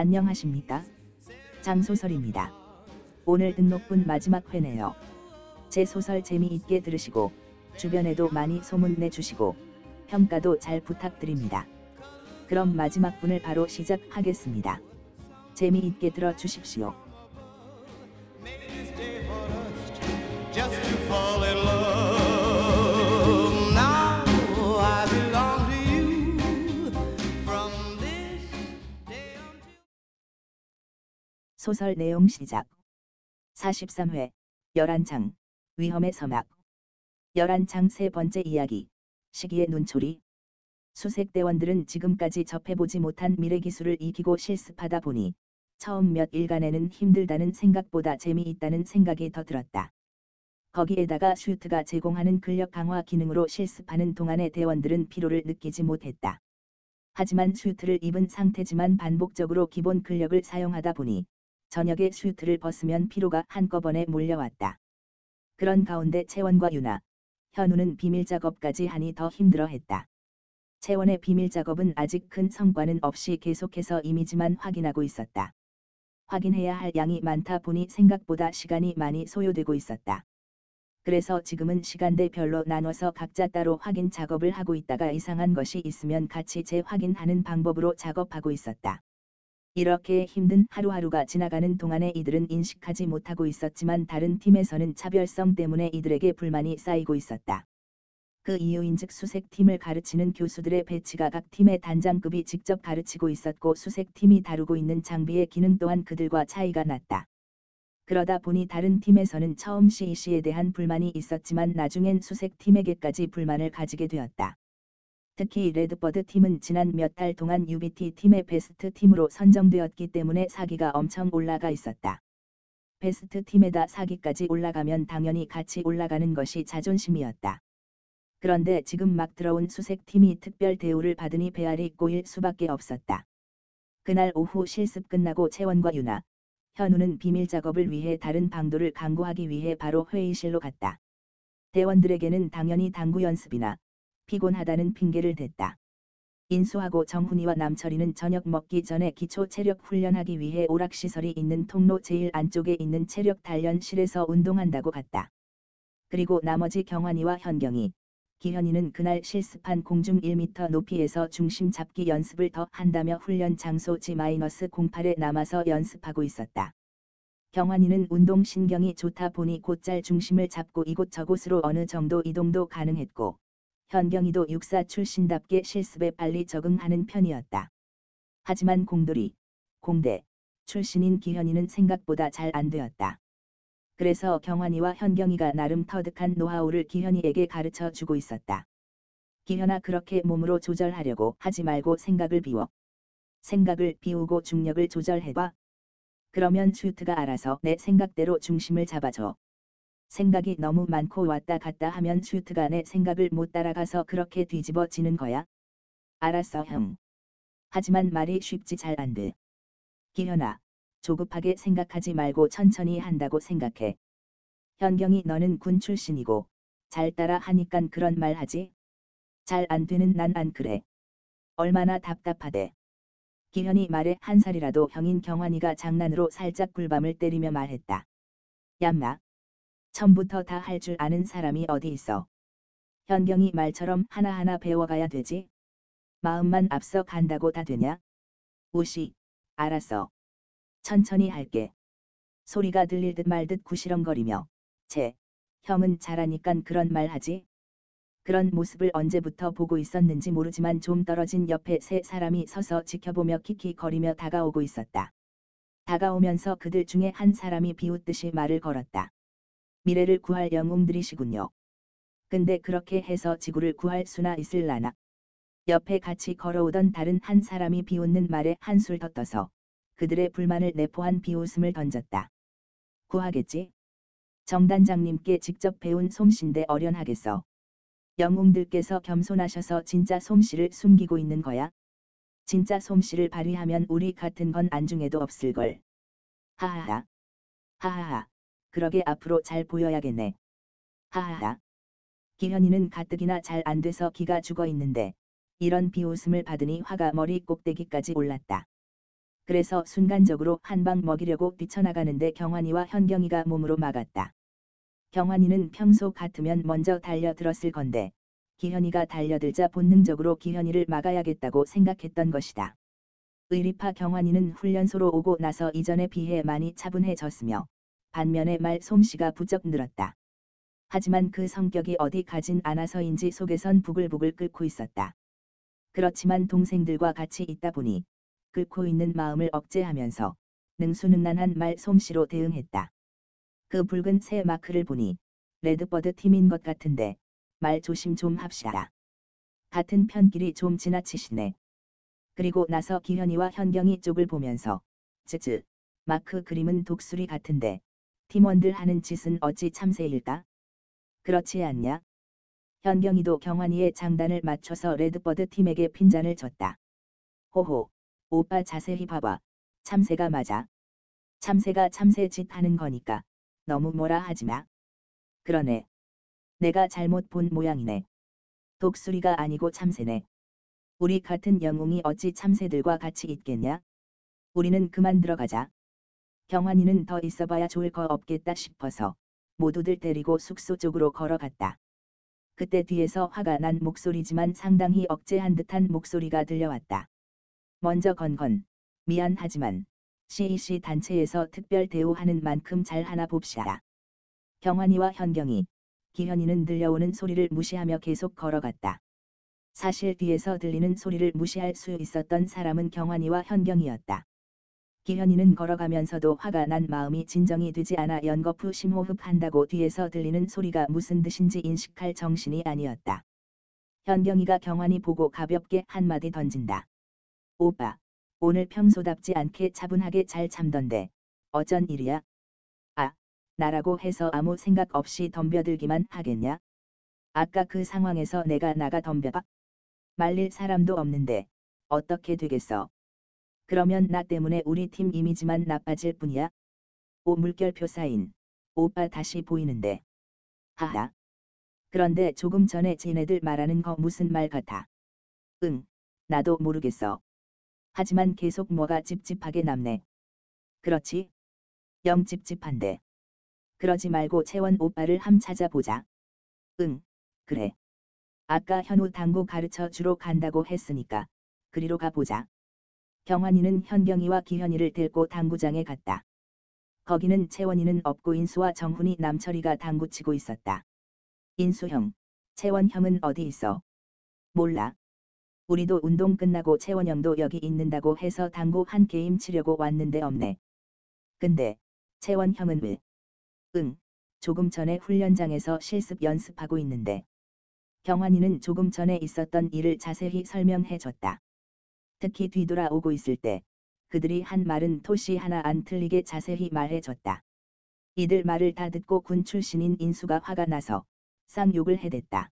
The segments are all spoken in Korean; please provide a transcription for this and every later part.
안녕하십니까? 장소설입니다. 오늘 등록분 마지막 회네요. 제 소설 재미있게 들으시고 주변에도 많이 소문내 주시고 평가도 잘 부탁드립니다. 그럼 마지막 분을 바로 시작하겠습니다. 재미있게 들어 주십시오. 소설 내용 시작. 43회 11장 위험의 서막 11장 세 번째 이야기 시기의 눈초리 수색대원들은 지금까지 접해보지 못한 미래 기술을 익히고 실습하다 보니 처음 몇 일간에는 힘들다는 생각보다 재미있다는 생각이 더 들었다. 거기에다가 슈트가 제공하는 근력 강화 기능으로 실습하는 동안의 대원들은 피로를 느끼지 못했다. 하지만 슈트를 입은 상태지만 반복적으로 기본 근력을 사용하다 보니 저녁에 슈트를 벗으면 피로가 한꺼번에 몰려왔다. 그런 가운데 채원과 유나, 현우는 비밀 작업까지 하니 더 힘들어했다. 채원의 비밀 작업은 아직 큰 성과는 없이 계속해서 이미지만 확인하고 있었다. 확인해야 할 양이 많다 보니 생각보다 시간이 많이 소요되고 있었다. 그래서 지금은 시간대별로 나눠서 각자 따로 확인 작업을 하고 있다가 이상한 것이 있으면 같이 재확인하는 방법으로 작업하고 있었다. 이렇게 힘든 하루하루가 지나가는 동안에 이들은 인식하지 못하고 있었지만 다른 팀에서는 차별성 때문에 이들에게 불만이 쌓이고 있었다. 그 이유인즉 수색팀을 가르치는 교수들의 배치가 각 팀의 단장급이 직접 가르치고 있었고 수색팀이 다루고 있는 장비의 기능 또한 그들과 차이가 났다. 그러다 보니 다른 팀에서는 처음 CEC에 대한 불만이 있었지만 나중엔 수색팀에게까지 불만을 가지게 되었다. 특히 레드버드 팀은 지난 몇 달 동안 UBT 팀의 베스트 팀으로 선정되었기 때문에 사기가 엄청 올라가 있었다. 베스트 팀에다 사기까지 올라가면 당연히 같이 올라가는 것이 자존심이었다. 그런데 지금 막 들어온 수색팀이 특별 대우를 받으니 배알이 꼬일 수밖에 없었다. 그날 오후 실습 끝나고 채원과 유나, 현우는 비밀 작업을 위해 다른 방도를 강구하기 위해 바로 회의실로 갔다. 대원들에게는 당연히 당구 연습이나 피곤하다는 핑계를 댔다. 인수하고 정훈이와 남철이는 저녁 먹기 전에 기초 체력 훈련하기 위해 오락시설이 있는 통로 제일 안쪽에 있는 체력 단련실에서 운동한다고 갔다. 그리고 나머지 경환이와 현경이, 기현이는 그날 실습한 공중 1m 높이에서 중심 잡기 연습을 더 한다며 훈련 장소 G-08에 남아서 연습하고 있었다. 경환이는 운동 신경이 좋다 보니 곧잘 중심을 잡고 이곳저곳으로 어느 정도 이동도 가능했고, 현경이도 육사 출신답게 실습에 빨리 적응하는 편이었다. 하지만 공돌이, 공대, 출신인 기현이는 생각보다 잘 안 되었다. 그래서 경환이와 현경이가 나름 터득한 노하우를 기현이에게 가르쳐 주고 있었다. 기현아 그렇게 몸으로 조절하려고 하지 말고 생각을 비워. 생각을 비우고 중력을 조절해봐. 그러면 슈트가 알아서 내 생각대로 중심을 잡아줘. 생각이 너무 많고 왔다 갔다 하면 슈트가 내 생각을 못 따라가서 그렇게 뒤집어지는 거야. 알았어 형. 하지만 말이 쉽지 잘 안 돼. 기현아, 조급하게 생각하지 말고 천천히 한다고 생각해. 현경이 너는 군 출신이고 잘 따라 하니깐 그런 말 하지? 잘 안 되는 난 안 그래. 얼마나 답답하대. 기현이 말에 한 살이라도 형인 경환이가 장난으로 살짝 굴밤을 때리며 말했다. 얌마. 처음부터 다 할 줄 아는 사람이 어디 있어. 현경이 말처럼 하나하나 배워가야 되지. 마음만 앞서 간다고 다 되냐? 우시, 알았어. 천천히 할게. 소리가 들릴 듯 말 듯 구시렁거리며, 제, 형은 잘하니깐 그런 말 하지? 그런 모습을 언제부터 보고 있었는지 모르지만 좀 떨어진 옆에 세 사람이 서서 지켜보며 킥킥거리며 다가오고 있었다. 다가오면서 그들 중에 한 사람이 비웃듯이 말을 걸었다. 미래를 구할 영웅들이시군요. 근데 그렇게 해서 지구를 구할 수나 있을라나? 옆에 같이 걸어오던 다른 한 사람이 비웃는 말에 한술 더 떠서 그들의 불만을 내포한 비웃음을 던졌다. 구하겠지? 정단장님께 직접 배운 솜씨인데 어련하겠어. 영웅들께서 겸손하셔서 진짜 솜씨를 숨기고 있는 거야? 진짜 솜씨를 발휘하면 우리 같은 건 안중에도 없을걸. 하하하. 하하하. 그러게 앞으로 잘 보여야겠네. 하하하. 기현이는 가뜩이나 잘 안 돼서 기가 죽어 있는데 이런 비웃음을 받으니 화가 머리 꼭대기까지 올랐다. 그래서 순간적으로 한 방 먹이려고 뛰쳐나가는데 경환이와 현경이가 몸으로 막았다. 경환이는 평소 같으면 먼저 달려들었을 건데 기현이가 달려들자 본능적으로 기현이를 막아야겠다고 생각했던 것이다. 의리파 경환이는 훈련소로 오고 나서 이전에 비해 많이 차분해졌으며 반면에 말 솜씨가 부쩍 늘었다. 하지만 그 성격이 어디 가진 않아서인지 속에선 부글부글 끓고 있었다. 그렇지만 동생들과 같이 있다 보니 끓고 있는 마음을 억제하면서 능수능란한 말 솜씨로 대응했다. 그 붉은 새 마크를 보니 레드버드 팀인 것 같은데 말 조심 좀 합시다. 같은 편끼리 좀 지나치시네. 그리고 나서 기현이와 현경이 쪽을 보면서 쯔쯔 마크 그림은 독수리 같은데 팀원들 하는 짓은 어찌 참새일까? 그렇지 않냐? 현경이도 경환이의 장단을 맞춰서 레드버드 팀에게 핀잔을 줬다. 호호, 오빠 자세히 봐봐. 참새가 맞아. 참새가 참새 짓 하는 거니까 너무 뭐라 하지 마. 그러네. 내가 잘못 본 모양이네. 독수리가 아니고 참새네. 우리 같은 영웅이 어찌 참새들과 같이 있겠냐? 우리는 그만 들어가자. 경환이는 더 있어봐야 좋을 거 없겠다 싶어서 모두들 데리고 숙소 쪽으로 걸어갔다. 그때 뒤에서 화가 난 목소리지만 상당히 억제한 듯한 목소리가 들려왔다. 먼저 건건, 미안하지만 CEC 단체에서 특별 대우하는 만큼 잘 하나 봅시다. 경환이와 현경이, 기현이는 들려오는 소리를 무시하며 계속 걸어갔다. 사실 뒤에서 들리는 소리를 무시할 수 있었던 사람은 경환이와 현경이었다. 기현이는 걸어가면서도 화가 난 마음이 진정이 되지 않아 연거푸 심호흡한다고 뒤에서 들리는 소리가 무슨 뜻인지 인식할 정신이 아니었다. 현경이가 경환이 보고 가볍게 한마디 던진다. 오빠, 오늘 평소답지 않게 차분하게 잘 참던데, 어쩐 일이야? 아, 나라고 해서 아무 생각 없이 덤벼들기만 하겠냐? 아까 그 상황에서 내가 나가 덤벼봐? 말릴 사람도 없는데, 어떻게 되겠어? 그러면 나 때문에 우리 팀 이미지만 나빠질 뿐이야? 오 물결표 사인. 오빠 다시 보이는데. 하하. 그런데 조금 전에 쟤네들 말하는 거 무슨 말 같아? 응, 나도 모르겠어. 하지만 계속 뭐가 찝찝하게 남네. 그렇지? 영 찝찝한데. 그러지 말고 채원 오빠를 함 찾아보자. 응, 그래. 아까 현우 당구 가르쳐 주러 간다고 했으니까 그리로 가보자. 경환이는 현경이와 기현이를 데리고 당구장에 갔다. 거기는 채원이는 없고 인수와 정훈이 남철이가 당구 치고 있었다. 인수 형, 채원 형은 어디 있어? 몰라. 우리도 운동 끝나고 채원 형도 여기 있는다고 해서 당구 한 게임 치려고 왔는데 없네. 근데 채원 형은 왜? 응, 조금 전에 훈련장에서 실습 연습하고 있는데. 경환이는 조금 전에 있었던 일을 자세히 설명해 줬다. 특히 뒤돌아오고 있을 때 그들이 한 말은 토시 하나 안 틀리게 자세히 말해줬다. 이들 말을 다 듣고 군 출신인 인수가 화가 나서 쌍욕을 해댔다.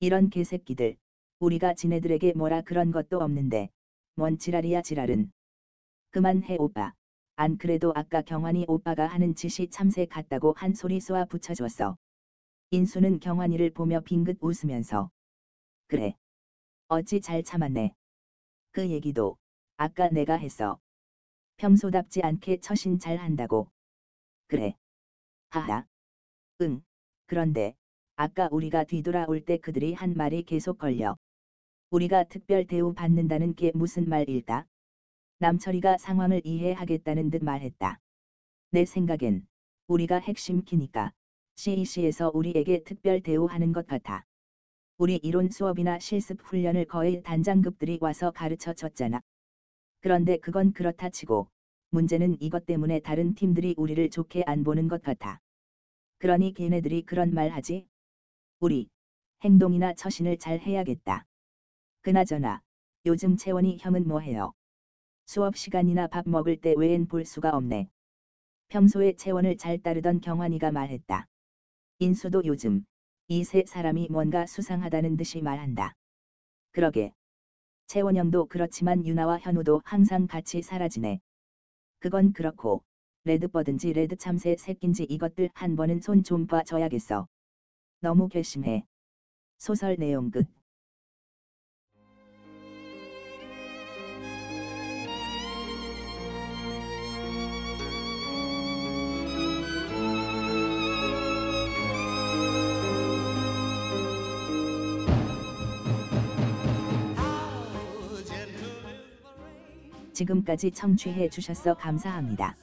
이런 개새끼들, 우리가 지네들에게 뭐라 그런 것도 없는데, 뭔 지랄이야 지랄은. 그만해 오빠. 안 그래도 아까 경환이 오빠가 하는 짓이 참새 같다고 한 소리 쏘아 붙여줬어. 인수는 경환이를 보며 빙긋 웃으면서. 그래. 어찌 잘 참았네. 그 얘기도 아까 내가 했어. 평소답지 않게 처신 잘 한다고. 그래. 하하. 응. 그런데 아까 우리가 뒤돌아올 때 그들이 한 말이 계속 걸려. 우리가 특별 대우 받는다는 게 무슨 말일까? 남철이가 상황을 이해하겠다는 듯 말했다. 내 생각엔 우리가 핵심 키니까 CEC에서 우리에게 특별 대우하는 것 같아. 우리 이론 수업이나 실습 훈련을 거의 단장급들이 와서 가르쳐 줬잖아. 그런데 그건 그렇다 치고 문제는 이것 때문에 다른 팀들이 우리를 좋게 안 보는 것 같아. 그러니 걔네들이 그런 말 하지? 우리 행동이나 처신을 잘 해야겠다. 그나저나 요즘 채원이 형은 뭐 해요? 수업 시간이나 밥 먹을 때 외엔 볼 수가 없네. 평소에 채원을 잘 따르던 경환이가 말했다. 인수도 요즘 이 세 사람이 뭔가 수상하다는 듯이 말한다. 그러게. 채원이 형도 그렇지만 유나와 현우도 항상 같이 사라지네. 그건 그렇고 레드버든지 레드 참새 새낀지 이것들 한 번은 손 좀 봐줘야겠어. 너무 괘씸해. 소설 내용 끝. 지금까지 청취해 주셔서 감사합니다.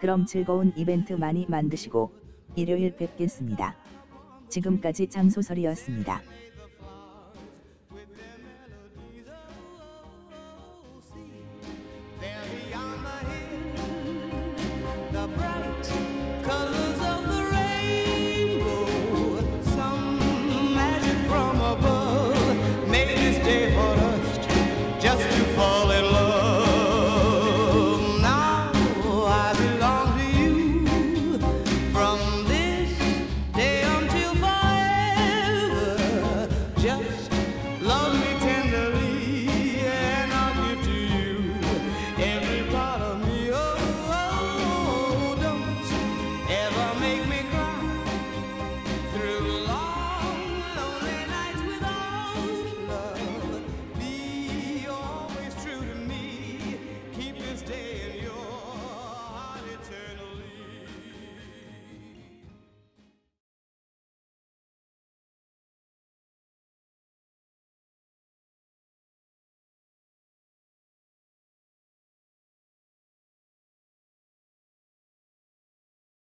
그럼 즐거운 이벤트 많이 만드시고 일요일 뵙겠습니다. 지금까지 장소설이었습니다.